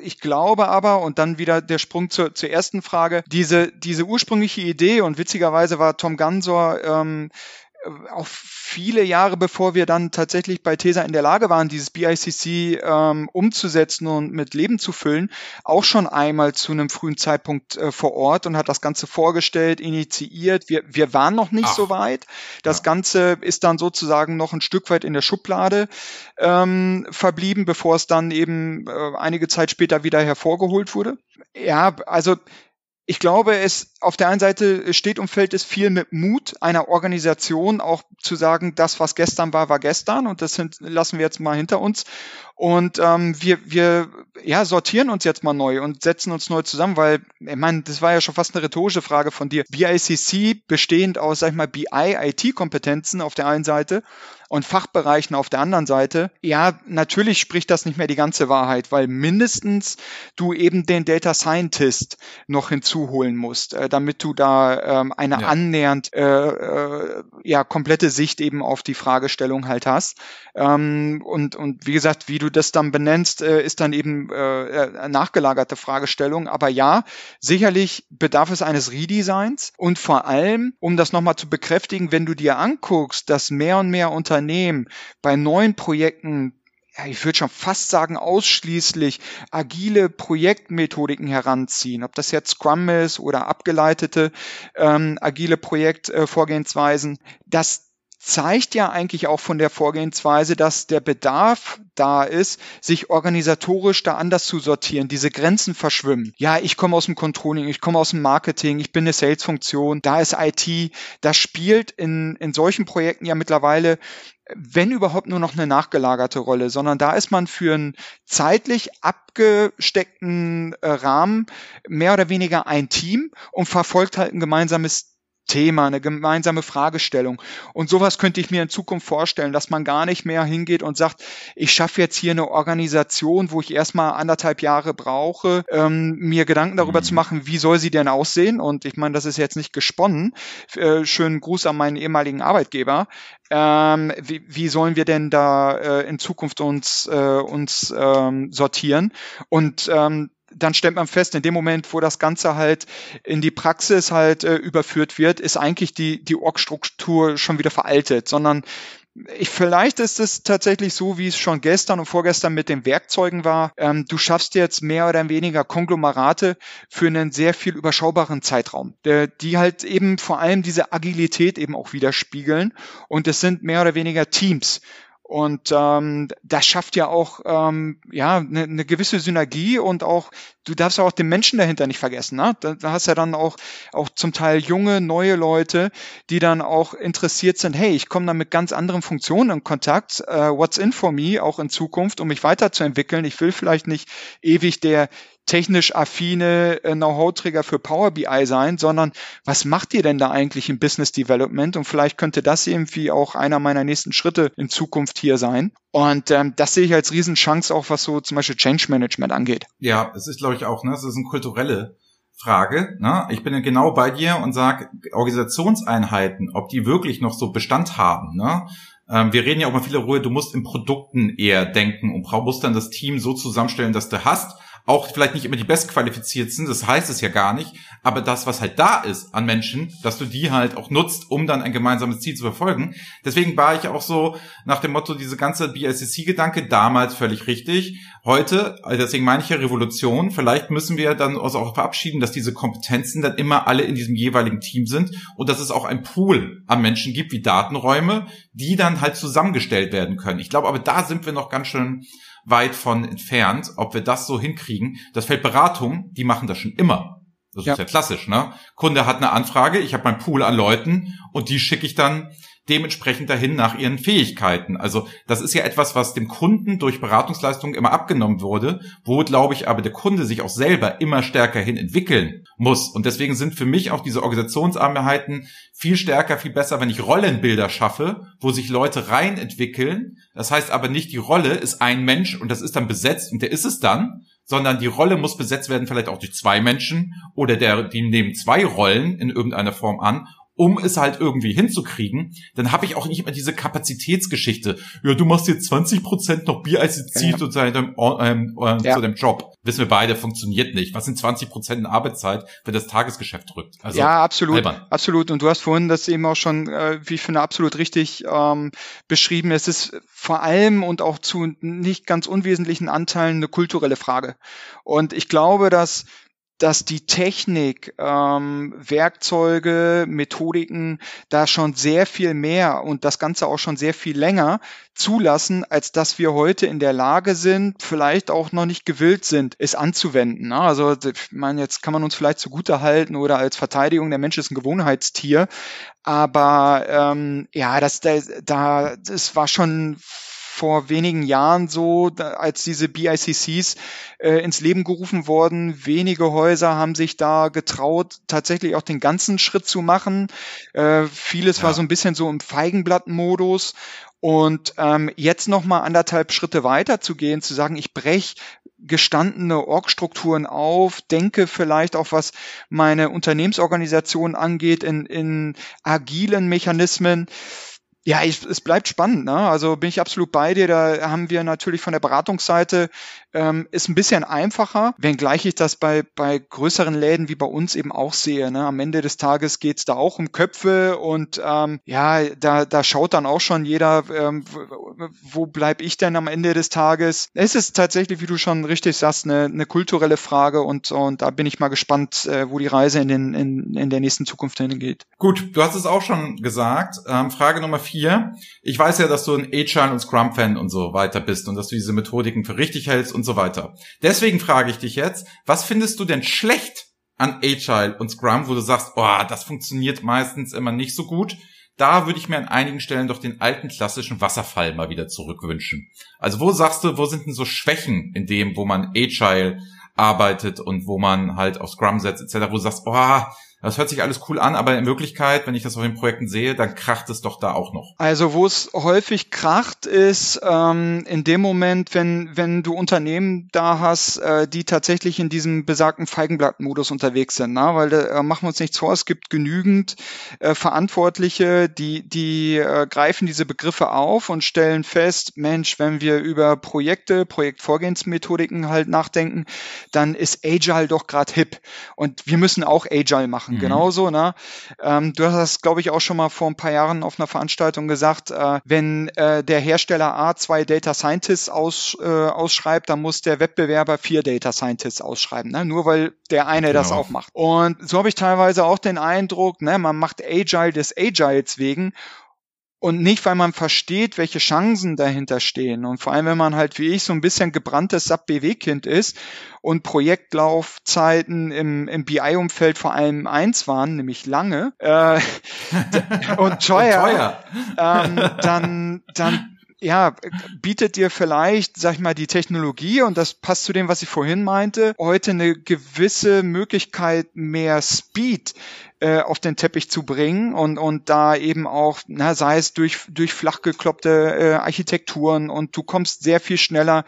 ich glaube aber, und dann wieder der Sprung zur, zur ersten Frage, diese, diese ursprüngliche Idee, und witzigerweise war Tom Gansor ähm, auch viele Jahre bevor wir dann tatsächlich bei TESA in der Lage waren, dieses BICC ähm, umzusetzen und mit Leben zu füllen, auch schon einmal zu einem frühen Zeitpunkt äh, vor Ort und hat das Ganze vorgestellt, initiiert. Wir, wir waren noch nicht Ach. so weit. Das ja. Ganze ist dann sozusagen noch ein Stück weit in der Schublade ähm, verblieben, bevor es dann eben äh, einige Zeit später wieder hervorgeholt wurde. Ja, also ich glaube, es auf der einen Seite steht und fällt es viel mit Mut einer Organisation, auch zu sagen, das, was gestern war, war gestern und das lassen wir jetzt mal hinter uns. Und ähm, wir, wir ja, sortieren uns jetzt mal neu und setzen uns neu zusammen, weil, ich meine, das war ja schon fast eine rhetorische Frage von dir. BICC bestehend aus, sag ich mal, BI-IT-Kompetenzen auf der einen Seite und Fachbereichen auf der anderen Seite. Ja, natürlich spricht das nicht mehr die ganze Wahrheit, weil mindestens du eben den Data Scientist noch hinzuholen musst, äh, damit du da ähm, eine ja. annähernd äh, äh, ja komplette Sicht eben auf die Fragestellung halt hast. Ähm, und, und wie gesagt, wie du das dann benennst, äh, ist dann eben äh, äh, nachgelagerte Fragestellung. Aber ja, sicherlich bedarf es eines Redesigns und vor allem, um das nochmal zu bekräftigen, wenn du dir anguckst, dass mehr und mehr Unternehmen bei neuen Projekten ja, ich würde schon fast sagen, ausschließlich agile Projektmethodiken heranziehen, ob das jetzt Scrum ist oder abgeleitete ähm, agile Projektvorgehensweisen, äh, das zeigt ja eigentlich auch von der Vorgehensweise, dass der Bedarf da ist, sich organisatorisch da anders zu sortieren, diese Grenzen verschwimmen. Ja, ich komme aus dem Controlling, ich komme aus dem Marketing, ich bin eine Sales-Funktion, da ist IT, das spielt in, in solchen Projekten ja mittlerweile wenn überhaupt nur noch eine nachgelagerte Rolle, sondern da ist man für einen zeitlich abgesteckten äh, Rahmen mehr oder weniger ein Team und verfolgt halt ein gemeinsames Thema, eine gemeinsame Fragestellung. Und sowas könnte ich mir in Zukunft vorstellen, dass man gar nicht mehr hingeht und sagt, ich schaffe jetzt hier eine Organisation, wo ich erstmal anderthalb Jahre brauche, ähm, mir Gedanken darüber mhm. zu machen, wie soll sie denn aussehen? Und ich meine, das ist jetzt nicht gesponnen. Äh, schönen Gruß an meinen ehemaligen Arbeitgeber. Ähm, wie, wie sollen wir denn da äh, in Zukunft uns, äh, uns ähm, sortieren? Und ähm, dann stellt man fest, in dem Moment, wo das Ganze halt in die Praxis halt äh, überführt wird, ist eigentlich die, die Org-Struktur schon wieder veraltet, sondern ich, vielleicht ist es tatsächlich so, wie es schon gestern und vorgestern mit den Werkzeugen war. Ähm, du schaffst jetzt mehr oder weniger Konglomerate für einen sehr viel überschaubaren Zeitraum, der, die halt eben vor allem diese Agilität eben auch widerspiegeln. Und es sind mehr oder weniger Teams. Und ähm, das schafft ja auch ähm, ja eine ne gewisse Synergie und auch du darfst auch den Menschen dahinter nicht vergessen. Ne? Da, da hast ja dann auch auch zum Teil junge neue Leute, die dann auch interessiert sind. Hey, ich komme dann mit ganz anderen Funktionen in Kontakt. Uh, what's in for me auch in Zukunft, um mich weiterzuentwickeln. Ich will vielleicht nicht ewig der technisch affine äh, Know-how-Träger für Power BI sein, sondern was macht ihr denn da eigentlich im Business Development? Und vielleicht könnte das irgendwie auch einer meiner nächsten Schritte in Zukunft hier sein. Und ähm, das sehe ich als Riesenchance auch, was so zum Beispiel Change Management angeht. Ja, es ist, glaube ich, auch, ne, es ist eine kulturelle Frage. Ne? Ich bin genau bei dir und sage, Organisationseinheiten, ob die wirklich noch so Bestand haben. Ne? Ähm, wir reden ja auch mal viele Ruhe, du musst in Produkten eher denken und musst dann das Team so zusammenstellen, dass du hast auch vielleicht nicht immer die bestqualifizierten, das heißt es ja gar nicht, aber das, was halt da ist an Menschen, dass du die halt auch nutzt, um dann ein gemeinsames Ziel zu verfolgen. Deswegen war ich auch so nach dem Motto, diese ganze BICC-Gedanke damals völlig richtig. Heute, also deswegen meine ich ja Revolution, vielleicht müssen wir dann also auch verabschieden, dass diese Kompetenzen dann immer alle in diesem jeweiligen Team sind und dass es auch ein Pool an Menschen gibt, wie Datenräume, die dann halt zusammengestellt werden können. Ich glaube, aber da sind wir noch ganz schön weit von entfernt, ob wir das so hinkriegen. Das Feld Beratung, die machen das schon immer. Das ja. ist ja klassisch, ne? Kunde hat eine Anfrage, ich habe meinen Pool an Leuten und die schicke ich dann dementsprechend dahin nach ihren Fähigkeiten. Also das ist ja etwas, was dem Kunden durch Beratungsleistungen immer abgenommen wurde, wo, glaube ich, aber der Kunde sich auch selber immer stärker hin entwickeln muss. Und deswegen sind für mich auch diese Organisationseinheiten viel stärker, viel besser, wenn ich Rollenbilder schaffe, wo sich Leute rein entwickeln. Das heißt aber nicht, die Rolle ist ein Mensch und das ist dann besetzt und der ist es dann, sondern die Rolle muss besetzt werden, vielleicht auch durch zwei Menschen oder der, die nehmen zwei Rollen in irgendeiner Form an um es halt irgendwie hinzukriegen, dann habe ich auch nicht immer diese Kapazitätsgeschichte. Ja, du machst jetzt 20 Prozent noch BICC ja. zu, deinem, ähm, äh, ja. zu deinem Job. Wissen wir beide, funktioniert nicht. Was sind 20 Prozent in Arbeitszeit, wenn das Tagesgeschäft rückt? Also, ja, absolut. Albern. Absolut. Und du hast vorhin das eben auch schon, äh, wie ich finde, absolut richtig ähm, beschrieben. Es ist vor allem und auch zu nicht ganz unwesentlichen Anteilen eine kulturelle Frage. Und ich glaube, dass dass die Technik, ähm, Werkzeuge, Methodiken da schon sehr viel mehr und das Ganze auch schon sehr viel länger zulassen, als dass wir heute in der Lage sind, vielleicht auch noch nicht gewillt sind, es anzuwenden. Ne? Also ich meine, jetzt kann man uns vielleicht zugute halten oder als Verteidigung, der Mensch ist ein Gewohnheitstier, aber ähm, ja, das, da, da, das war schon vor wenigen Jahren so, als diese BICCs äh, ins Leben gerufen wurden. Wenige Häuser haben sich da getraut, tatsächlich auch den ganzen Schritt zu machen. Äh, vieles ja. war so ein bisschen so im Feigenblattmodus. Und ähm, jetzt nochmal anderthalb Schritte weiter zu gehen, zu sagen, ich brech gestandene Org-Strukturen auf, denke vielleicht auch, was meine Unternehmensorganisation angeht, in, in agilen Mechanismen Ja, ich, es bleibt spannend. Ne? Also bin ich absolut bei dir. Da haben wir natürlich von der Beratungsseite ähm, ist ein bisschen einfacher, wenngleich ich das bei, bei größeren Läden wie bei uns eben auch sehe. Ne? Am Ende des Tages geht's da auch um Köpfe und ähm, ja, da, da schaut dann auch schon jeder, ähm, wo bleib ich denn am Ende des Tages? Es ist tatsächlich, wie du schon richtig sagst, eine, eine kulturelle Frage und, und da bin ich mal gespannt, äh, wo die Reise in, den, in, in der nächsten Zukunft hingeht. Gut, du hast es auch schon gesagt. Ähm, Frage Nummer vier. Ich weiß ja, dass du ein Agile und Scrum-Fan und so weiter bist und dass du diese Methodiken für richtig hältst und so weiter. Deswegen frage ich dich jetzt, was findest du denn schlecht an Agile und Scrum, wo du sagst, oh, das funktioniert meistens immer nicht so gut? Da würde ich mir an einigen Stellen doch den alten klassischen Wasserfall mal wieder zurückwünschen. Also wo sagst du, wo sind denn so Schwächen in dem, wo man Agile arbeitet und wo man halt auf Scrum setzt etc., wo du sagst, oh, das hört sich alles cool an, aber in Wirklichkeit, wenn ich das auf den Projekten sehe, dann kracht es doch da auch noch. Also wo es häufig kracht, ist ähm, in dem Moment, wenn, wenn du Unternehmen da hast, äh, die tatsächlich in diesem besagten Feigenblatt-Modus unterwegs sind. Na? Weil äh, machen wir uns nichts vor, es gibt genügend äh, Verantwortliche, die, die äh, greifen diese Begriffe auf und stellen fest, Mensch, wenn wir über Projekte, Projektvorgehensmethodiken halt nachdenken, dann ist Agile doch gerade hip. Und wir müssen auch Agile machen machen. Mhm. Genauso, ne? Ähm, du hast das, glaube ich, auch schon mal vor ein paar Jahren auf einer Veranstaltung gesagt, äh, wenn äh, der Hersteller A zwei Data Scientists aus, äh, ausschreibt, dann muss der Wettbewerber vier Data Scientists ausschreiben, ne? nur weil der eine genau. das auch macht. Und so habe ich teilweise auch den Eindruck, ne, man macht Agile des Agiles wegen und nicht, weil man versteht, welche Chancen dahinter stehen. Und vor allem, wenn man halt wie ich so ein bisschen gebranntes SAP-BW-Kind ist und Projektlaufzeiten im, im BI-Umfeld vor allem eins waren, nämlich lange äh, <laughs> und teuer, und teuer. Ähm, dann, dann ja, bietet dir vielleicht, sag ich mal, die Technologie, und das passt zu dem, was ich vorhin meinte, heute eine gewisse Möglichkeit, mehr Speed äh, auf den Teppich zu bringen und, und da eben auch, na, sei es durch, durch flachgekloppte äh, Architekturen und du kommst sehr viel schneller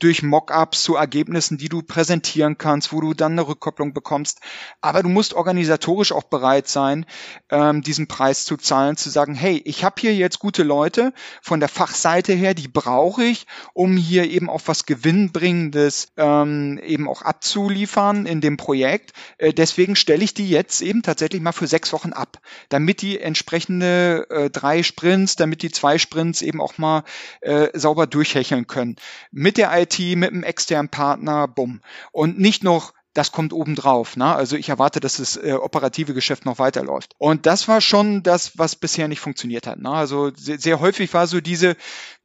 durch Mockups zu Ergebnissen, die du präsentieren kannst, wo du dann eine Rückkopplung bekommst. Aber du musst organisatorisch auch bereit sein, ähm, diesen Preis zu zahlen, zu sagen, hey, ich habe hier jetzt gute Leute von der Fachseite her, die brauche ich, um hier eben auch was Gewinnbringendes ähm, eben auch abzuliefern in dem Projekt. Äh, deswegen stelle ich die jetzt eben tatsächlich tatsächlich mal für sechs Wochen ab, damit die entsprechende äh, drei Sprints, damit die zwei Sprints eben auch mal äh, sauber durchhecheln können. Mit der IT, mit einem externen Partner, bumm. Und nicht noch das kommt obendrauf. Ne? Also ich erwarte, dass das äh, operative Geschäft noch weiterläuft. Und das war schon das, was bisher nicht funktioniert hat. Ne? Also sehr, sehr häufig war so diese,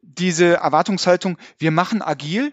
diese Erwartungshaltung, wir machen agil,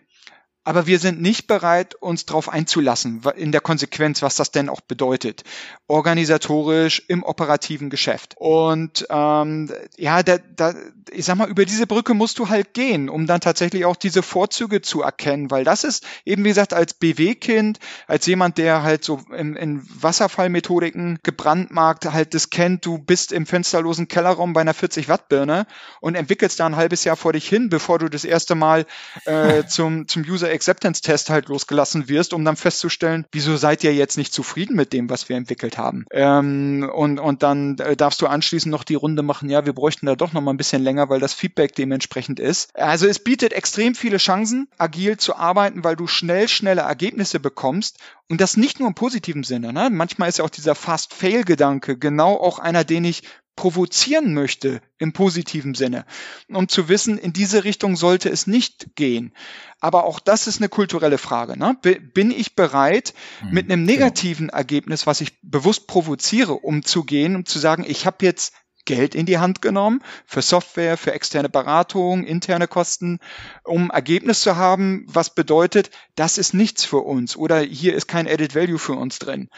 aber wir sind nicht bereit, uns darauf einzulassen, in der Konsequenz, was das denn auch bedeutet, organisatorisch im operativen Geschäft. Und ähm, ja, da, da, ich sag mal, über diese Brücke musst du halt gehen, um dann tatsächlich auch diese Vorzüge zu erkennen, weil das ist eben, wie gesagt, als BW-Kind, als jemand, der halt so in, in Wasserfallmethodiken gebrandmarkt halt das kennt, du bist im fensterlosen Kellerraum bei einer 40 Watt Birne und entwickelst da ein halbes Jahr vor dich hin, bevor du das erste Mal äh, <laughs> zum, zum User Acceptance Test halt losgelassen wirst, um dann festzustellen, wieso seid ihr jetzt nicht zufrieden mit dem, was wir entwickelt haben? Ähm, und, und dann äh, darfst du anschließend noch die Runde machen, ja, wir bräuchten da doch noch mal ein bisschen länger, weil das Feedback dementsprechend ist. Also es bietet extrem viele Chancen, agil zu arbeiten, weil du schnell, schnelle Ergebnisse bekommst und das nicht nur im positiven Sinne. Ne? Manchmal ist ja auch dieser Fast-Fail-Gedanke genau auch einer, den ich provozieren möchte im positiven Sinne, um zu wissen, in diese Richtung sollte es nicht gehen. Aber auch das ist eine kulturelle Frage. Ne? Bin ich bereit, mhm, mit einem genau. negativen Ergebnis, was ich bewusst provoziere, umzugehen, um zu sagen, ich habe jetzt Geld in die Hand genommen für Software, für externe Beratung, interne Kosten, um Ergebnis zu haben, was bedeutet, das ist nichts für uns oder hier ist kein Added Value für uns drin.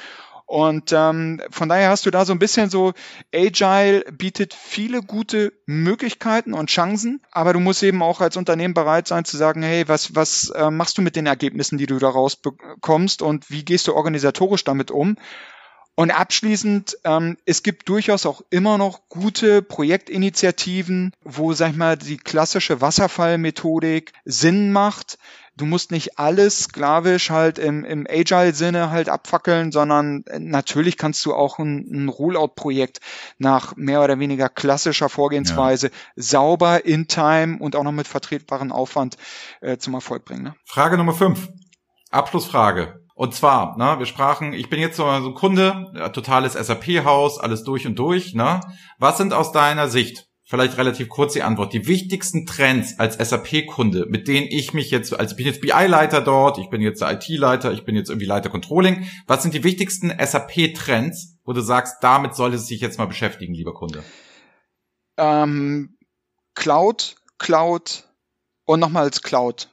Und ähm, von daher hast du da so ein bisschen so, Agile bietet viele gute Möglichkeiten und Chancen, aber du musst eben auch als Unternehmen bereit sein zu sagen, hey, was, was äh, machst du mit den Ergebnissen, die du daraus bekommst und wie gehst du organisatorisch damit um? Und abschließend, ähm, es gibt durchaus auch immer noch gute Projektinitiativen, wo, sag ich mal, die klassische Wasserfallmethodik Sinn macht. Du musst nicht alles sklavisch halt im, im Agile-Sinne halt abfackeln, sondern äh, natürlich kannst du auch ein, ein Rollout-Projekt nach mehr oder weniger klassischer Vorgehensweise ja. sauber, in Time und auch noch mit vertretbarem Aufwand äh, zum Erfolg bringen. Ne? Frage Nummer fünf. Abschlussfrage. Und zwar, ne, wir sprachen, ich bin jetzt so ein Kunde, totales SAP-Haus, alles durch und durch, ne? Was sind aus deiner Sicht, vielleicht relativ kurz die Antwort, die wichtigsten Trends als SAP-Kunde, mit denen ich mich jetzt, also ich bin jetzt BI-Leiter dort, ich bin jetzt IT-Leiter, ich bin jetzt irgendwie Leiter Controlling. Was sind die wichtigsten SAP-Trends, wo du sagst, damit sollte es sich jetzt mal beschäftigen, lieber Kunde? Ähm, Cloud, Cloud und nochmals Cloud.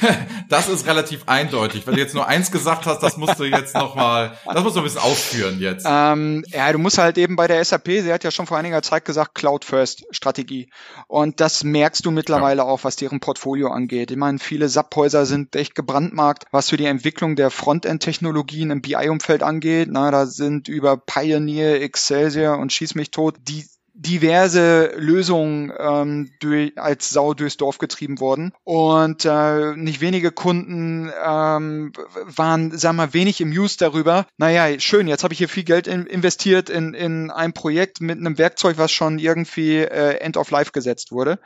<laughs> Das ist relativ eindeutig. Wenn du jetzt nur eins gesagt hast, das musst du jetzt nochmal, das musst du ein bisschen ausführen jetzt. Ähm, ja, du musst halt eben bei der SAP, sie hat ja schon vor einiger Zeit gesagt, Cloud First Strategie. Und das merkst du mittlerweile ja. auch, was deren Portfolio angeht. Ich meine, viele SAP-Häuser sind echt gebrandmarkt, was für die Entwicklung der Frontend-Technologien im BI-Umfeld angeht. Na, da sind über Pioneer, Excelsior und Schieß mich tot, die diverse Lösungen ähm, durch, als Sau durchs Dorf getrieben worden. Und äh, nicht wenige Kunden ähm, waren, sagen wir mal, wenig im Use darüber. Naja, schön, jetzt habe ich hier viel Geld in, investiert in, in ein Projekt mit einem Werkzeug, was schon irgendwie äh, End of Life gesetzt wurde.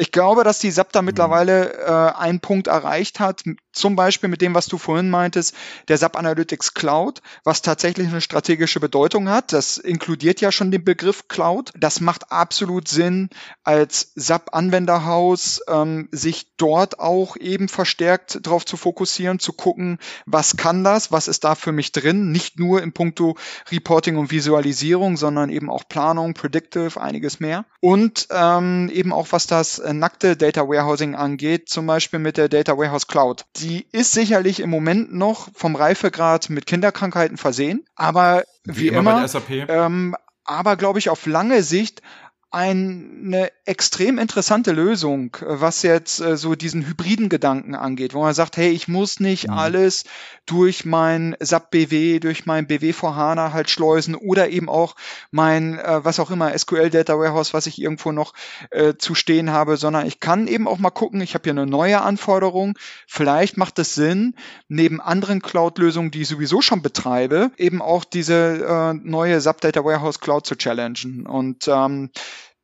Ich glaube, dass die SAP da mhm. mittlerweile äh, einen Punkt erreicht hat, zum Beispiel mit dem, was du vorhin meintest, der SAP Analytics Cloud, was tatsächlich eine strategische Bedeutung hat. Das inkludiert ja schon den Begriff Cloud. Das macht absolut Sinn, als SAP Anwenderhaus ähm, sich dort auch eben verstärkt darauf zu fokussieren, zu gucken, was kann das, was ist da für mich drin, nicht nur im Punkto Reporting und Visualisierung, sondern eben auch Planung, Predictive, einiges mehr. Und ähm, eben auch, was das nackte Data Warehousing angeht, zum Beispiel mit der Data Warehouse Cloud. Die ist sicherlich im Moment noch vom Reifegrad mit Kinderkrankheiten versehen, aber wie, wie immer, immer ähm, aber glaube ich auf lange Sicht eine extrem interessante Lösung, was jetzt äh, so diesen hybriden Gedanken angeht, wo man sagt, hey, ich muss nicht mhm. alles durch mein SAP BW, durch mein BW vor HANA halt schleusen oder eben auch mein, äh, was auch immer, SQL Data Warehouse, was ich irgendwo noch äh, zu stehen habe, sondern ich kann eben auch mal gucken, ich habe hier eine neue Anforderung, vielleicht macht es Sinn, neben anderen Cloud-Lösungen, die ich sowieso schon betreibe, eben auch diese äh, neue SAP Data Warehouse Cloud zu challengen und ähm,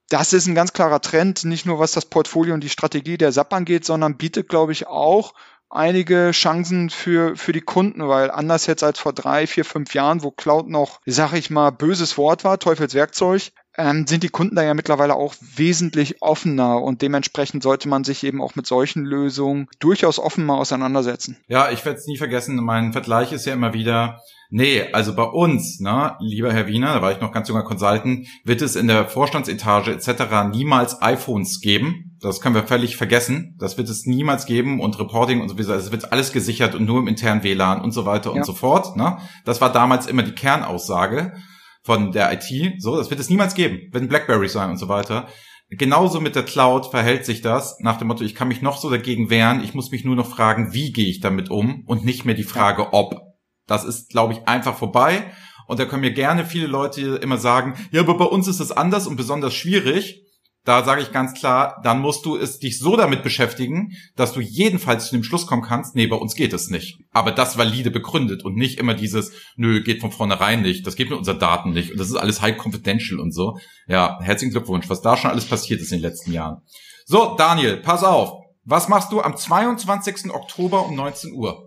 das ist ein ganz klarer Trend, nicht nur was das Portfolio und die Strategie der SAP angeht, sondern bietet, glaube ich, auch einige Chancen für, für die Kunden, weil anders jetzt als vor drei, vier, fünf Jahren, wo Cloud noch, sag ich mal, böses Wort war, Teufelswerkzeug, ähm, sind die Kunden da ja mittlerweile auch wesentlich offener und dementsprechend sollte man sich eben auch mit solchen Lösungen durchaus offen mal auseinandersetzen. Ja, ich werde es nie vergessen. Mein Vergleich ist ja immer wieder, nee, also bei uns, ne, lieber Herr Wiener, da war ich noch ganz junger Consultant, wird es in der Vorstandsetage etc. niemals iPhones geben. Das können wir völlig vergessen. Das wird es niemals geben und Reporting und sowieso, es wird alles gesichert und nur im internen WLAN und so weiter ja. und so fort. Ne? Das war damals immer die Kernaussage von der IT. So, das wird es niemals geben, wenn Blackberry sein und so weiter. Genauso mit der Cloud verhält sich das nach dem Motto, ich kann mich noch so dagegen wehren, ich muss mich nur noch fragen, wie gehe ich damit um und nicht mehr die Frage, ob. Das ist, glaube ich, einfach vorbei. Und da können mir gerne viele Leute immer sagen, ja, aber bei uns ist es anders und besonders schwierig. Da sage ich ganz klar, dann musst du es dich so damit beschäftigen, dass du jedenfalls zu dem Schluss kommen kannst, nee, bei uns geht es nicht. Aber das valide begründet und nicht immer dieses, nö, geht von vornherein nicht, das geht mit unseren Daten nicht und das ist alles high confidential und so. Ja, herzlichen Glückwunsch, was da schon alles passiert ist in den letzten Jahren. So, Daniel, pass auf. Was machst du am 22. Oktober um 19 Uhr?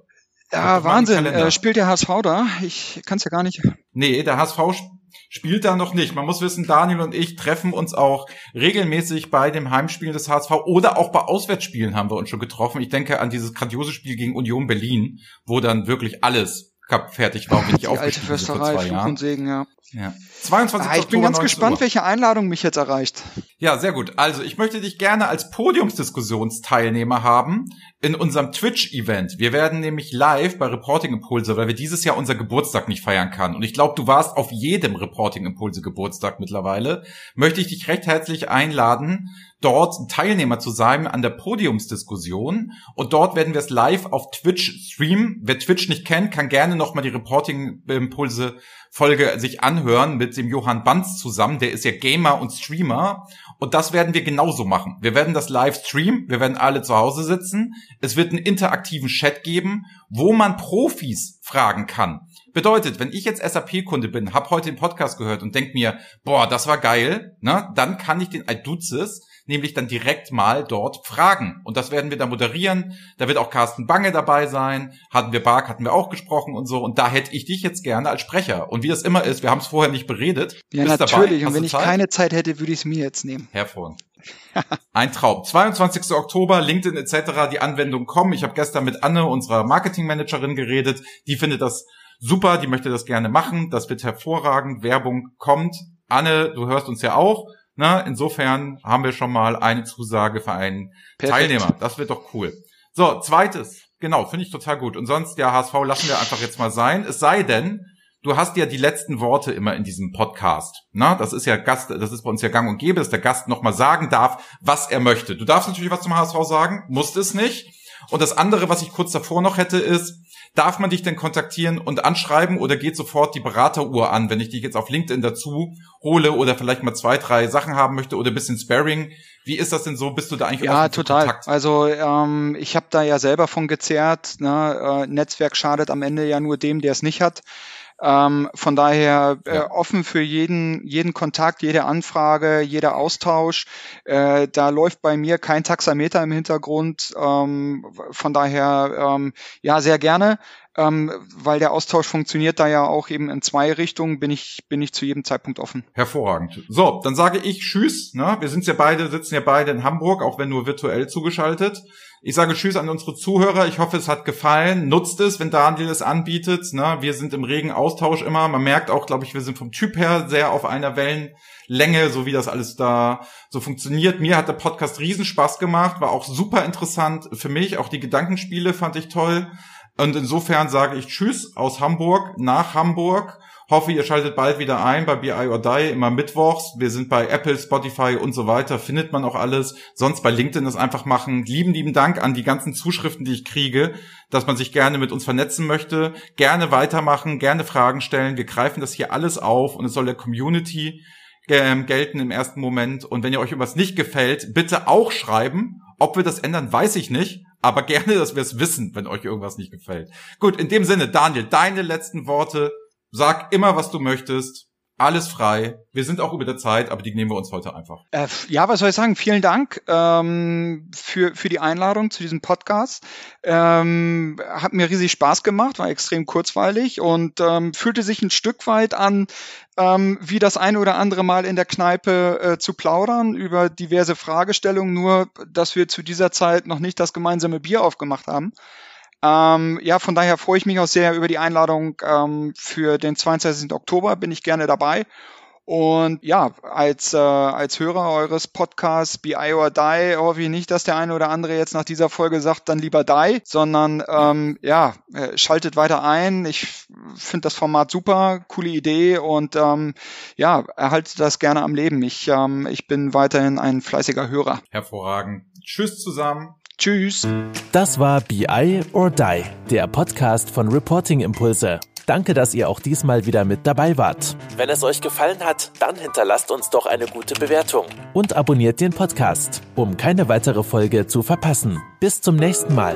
Ja, Wahnsinn. Äh, spielt der HSV da? Ich kann es ja gar nicht. Nee, der HSV spielt da noch nicht. Man muss wissen, Daniel und ich treffen uns auch regelmäßig bei dem Heimspielen des HSV oder auch bei Auswärtsspielen haben wir uns schon getroffen. Ich denke an dieses grandiose Spiel gegen Union Berlin, wo dann wirklich alles fertig war bin ich alte Försterei, Fluch und Segen, ja. Ja. 22. Ah, ich bin ganz gespannt, Uhr. welche Einladung mich jetzt erreicht. Ja, sehr gut. Also ich möchte dich gerne als Podiumsdiskussionsteilnehmer haben in unserem Twitch-Event. Wir werden nämlich live bei Reporting Impulse, weil wir dieses Jahr unser Geburtstag nicht feiern kann. Und ich glaube, du warst auf jedem Reporting Impulse Geburtstag mittlerweile. Möchte ich dich recht herzlich einladen, dort Teilnehmer zu sein an der Podiumsdiskussion. Und dort werden wir es live auf Twitch streamen. Wer Twitch nicht kennt, kann gerne nochmal die Reporting Impulse Folge sich anhören mit dem Johann Banz zusammen. Der ist ja Gamer und Streamer. Und das werden wir genauso machen. Wir werden das live streamen. Wir werden alle zu Hause sitzen. Es wird einen interaktiven Chat geben, wo man Profis fragen kann. Bedeutet, wenn ich jetzt SAP-Kunde bin, habe heute den Podcast gehört und denk mir, boah, das war geil, ne, dann kann ich den Alduzis nämlich dann direkt mal dort fragen. Und das werden wir dann moderieren. Da wird auch Carsten Bange dabei sein. Hatten wir Bark, hatten wir auch gesprochen und so. Und da hätte ich dich jetzt gerne als Sprecher. Und wie das immer ist, wir haben es vorher nicht beredet. Ja, natürlich. Und wenn ich Zeit? keine Zeit hätte, würde ich es mir jetzt nehmen. Hervorragend. <laughs> Ein Traum. 22. Oktober, LinkedIn etc. Die Anwendung kommen. Ich habe gestern mit Anne, unserer Marketingmanagerin, geredet. Die findet das super, die möchte das gerne machen. Das wird hervorragend. Werbung kommt. Anne, du hörst uns ja auch. Na, insofern haben wir schon mal eine Zusage für einen Perfekt. Teilnehmer. Das wird doch cool. So, zweites. Genau, finde ich total gut. Und sonst, ja, HSV lassen wir einfach jetzt mal sein. Es sei denn, du hast ja die letzten Worte immer in diesem Podcast. Na, das ist ja Gast, das ist bei uns ja gang und gäbe, dass der Gast nochmal sagen darf, was er möchte. Du darfst natürlich was zum HSV sagen, musst es nicht. Und das andere, was ich kurz davor noch hätte, ist, darf man dich denn kontaktieren und anschreiben oder geht sofort die Berateruhr an, wenn ich dich jetzt auf LinkedIn dazu hole oder vielleicht mal zwei, drei Sachen haben möchte oder bisschen Sparing? Wie ist das denn so? Bist du da eigentlich Ja, total. Kontakt? Also ähm, ich habe da ja selber von gezerrt. Ne? Äh, Netzwerk schadet am Ende ja nur dem, der es nicht hat. Ähm, von daher äh, offen für jeden, jeden Kontakt, jede Anfrage, jeder Austausch. Äh, da läuft bei mir kein Taxameter im Hintergrund. Ähm, von daher ähm, ja sehr gerne. Ähm, weil der Austausch funktioniert da ja auch eben in zwei Richtungen, bin ich, bin ich zu jedem Zeitpunkt offen. Hervorragend. So, dann sage ich Tschüss. Ne? Wir sind ja beide, sitzen ja beide in Hamburg, auch wenn nur virtuell zugeschaltet. Ich sage Tschüss an unsere Zuhörer. Ich hoffe, es hat gefallen. Nutzt es, wenn Daniel es anbietet. Ne? Wir sind im regen Austausch immer. Man merkt auch, glaube ich, wir sind vom Typ her sehr auf einer Wellenlänge, so wie das alles da so funktioniert. Mir hat der Podcast Riesenspaß gemacht, war auch super interessant für mich. Auch die Gedankenspiele fand ich toll. Und insofern sage ich Tschüss aus Hamburg nach Hamburg Hoffe, ihr schaltet bald wieder ein bei BI or Die, immer mittwochs. Wir sind bei Apple, Spotify und so weiter. Findet man auch alles. Sonst bei LinkedIn das einfach machen. Lieben, lieben Dank an die ganzen Zuschriften, die ich kriege, dass man sich gerne mit uns vernetzen möchte. Gerne weitermachen, gerne Fragen stellen. Wir greifen das hier alles auf und es soll der Community ähm, gelten im ersten Moment. Und wenn ihr euch irgendwas nicht gefällt, bitte auch schreiben. Ob wir das ändern, weiß ich nicht. Aber <laughs> gerne, dass wir es wissen, wenn euch irgendwas nicht gefällt. Gut, in dem Sinne, Daniel, deine letzten Worte Sag immer, was du möchtest. Alles frei. Wir sind auch über der Zeit, aber die nehmen wir uns heute einfach. Äh, ja, was soll ich sagen? Vielen Dank ähm, für, für die Einladung zu diesem Podcast. Ähm, hat mir riesig Spaß gemacht, war extrem kurzweilig und ähm, fühlte sich ein Stück weit an, ähm, wie das eine oder andere Mal in der Kneipe äh, zu plaudern über diverse Fragestellungen, nur dass wir zu dieser Zeit noch nicht das gemeinsame Bier aufgemacht haben. Ähm, ja, von daher freue ich mich auch sehr über die Einladung ähm, für den 22. Oktober. Bin ich gerne dabei. Und ja, als, äh, als Hörer eures Podcasts BI or Die hoffe ich nicht, dass der eine oder andere jetzt nach dieser Folge sagt, dann lieber Die, sondern ähm, ja, äh, schaltet weiter ein. Ich finde das Format super, coole Idee und ähm, ja, erhaltet das gerne am Leben. Ich, ähm, ich bin weiterhin ein fleißiger Hörer. Hervorragend. Tschüss zusammen. Tschüss. Das war BI or Die, der Podcast von Reporting Impulse. Danke, dass ihr auch diesmal wieder mit dabei wart. Wenn es euch gefallen hat, dann hinterlasst uns doch eine gute Bewertung und abonniert den Podcast, um keine weitere Folge zu verpassen. Bis zum nächsten Mal.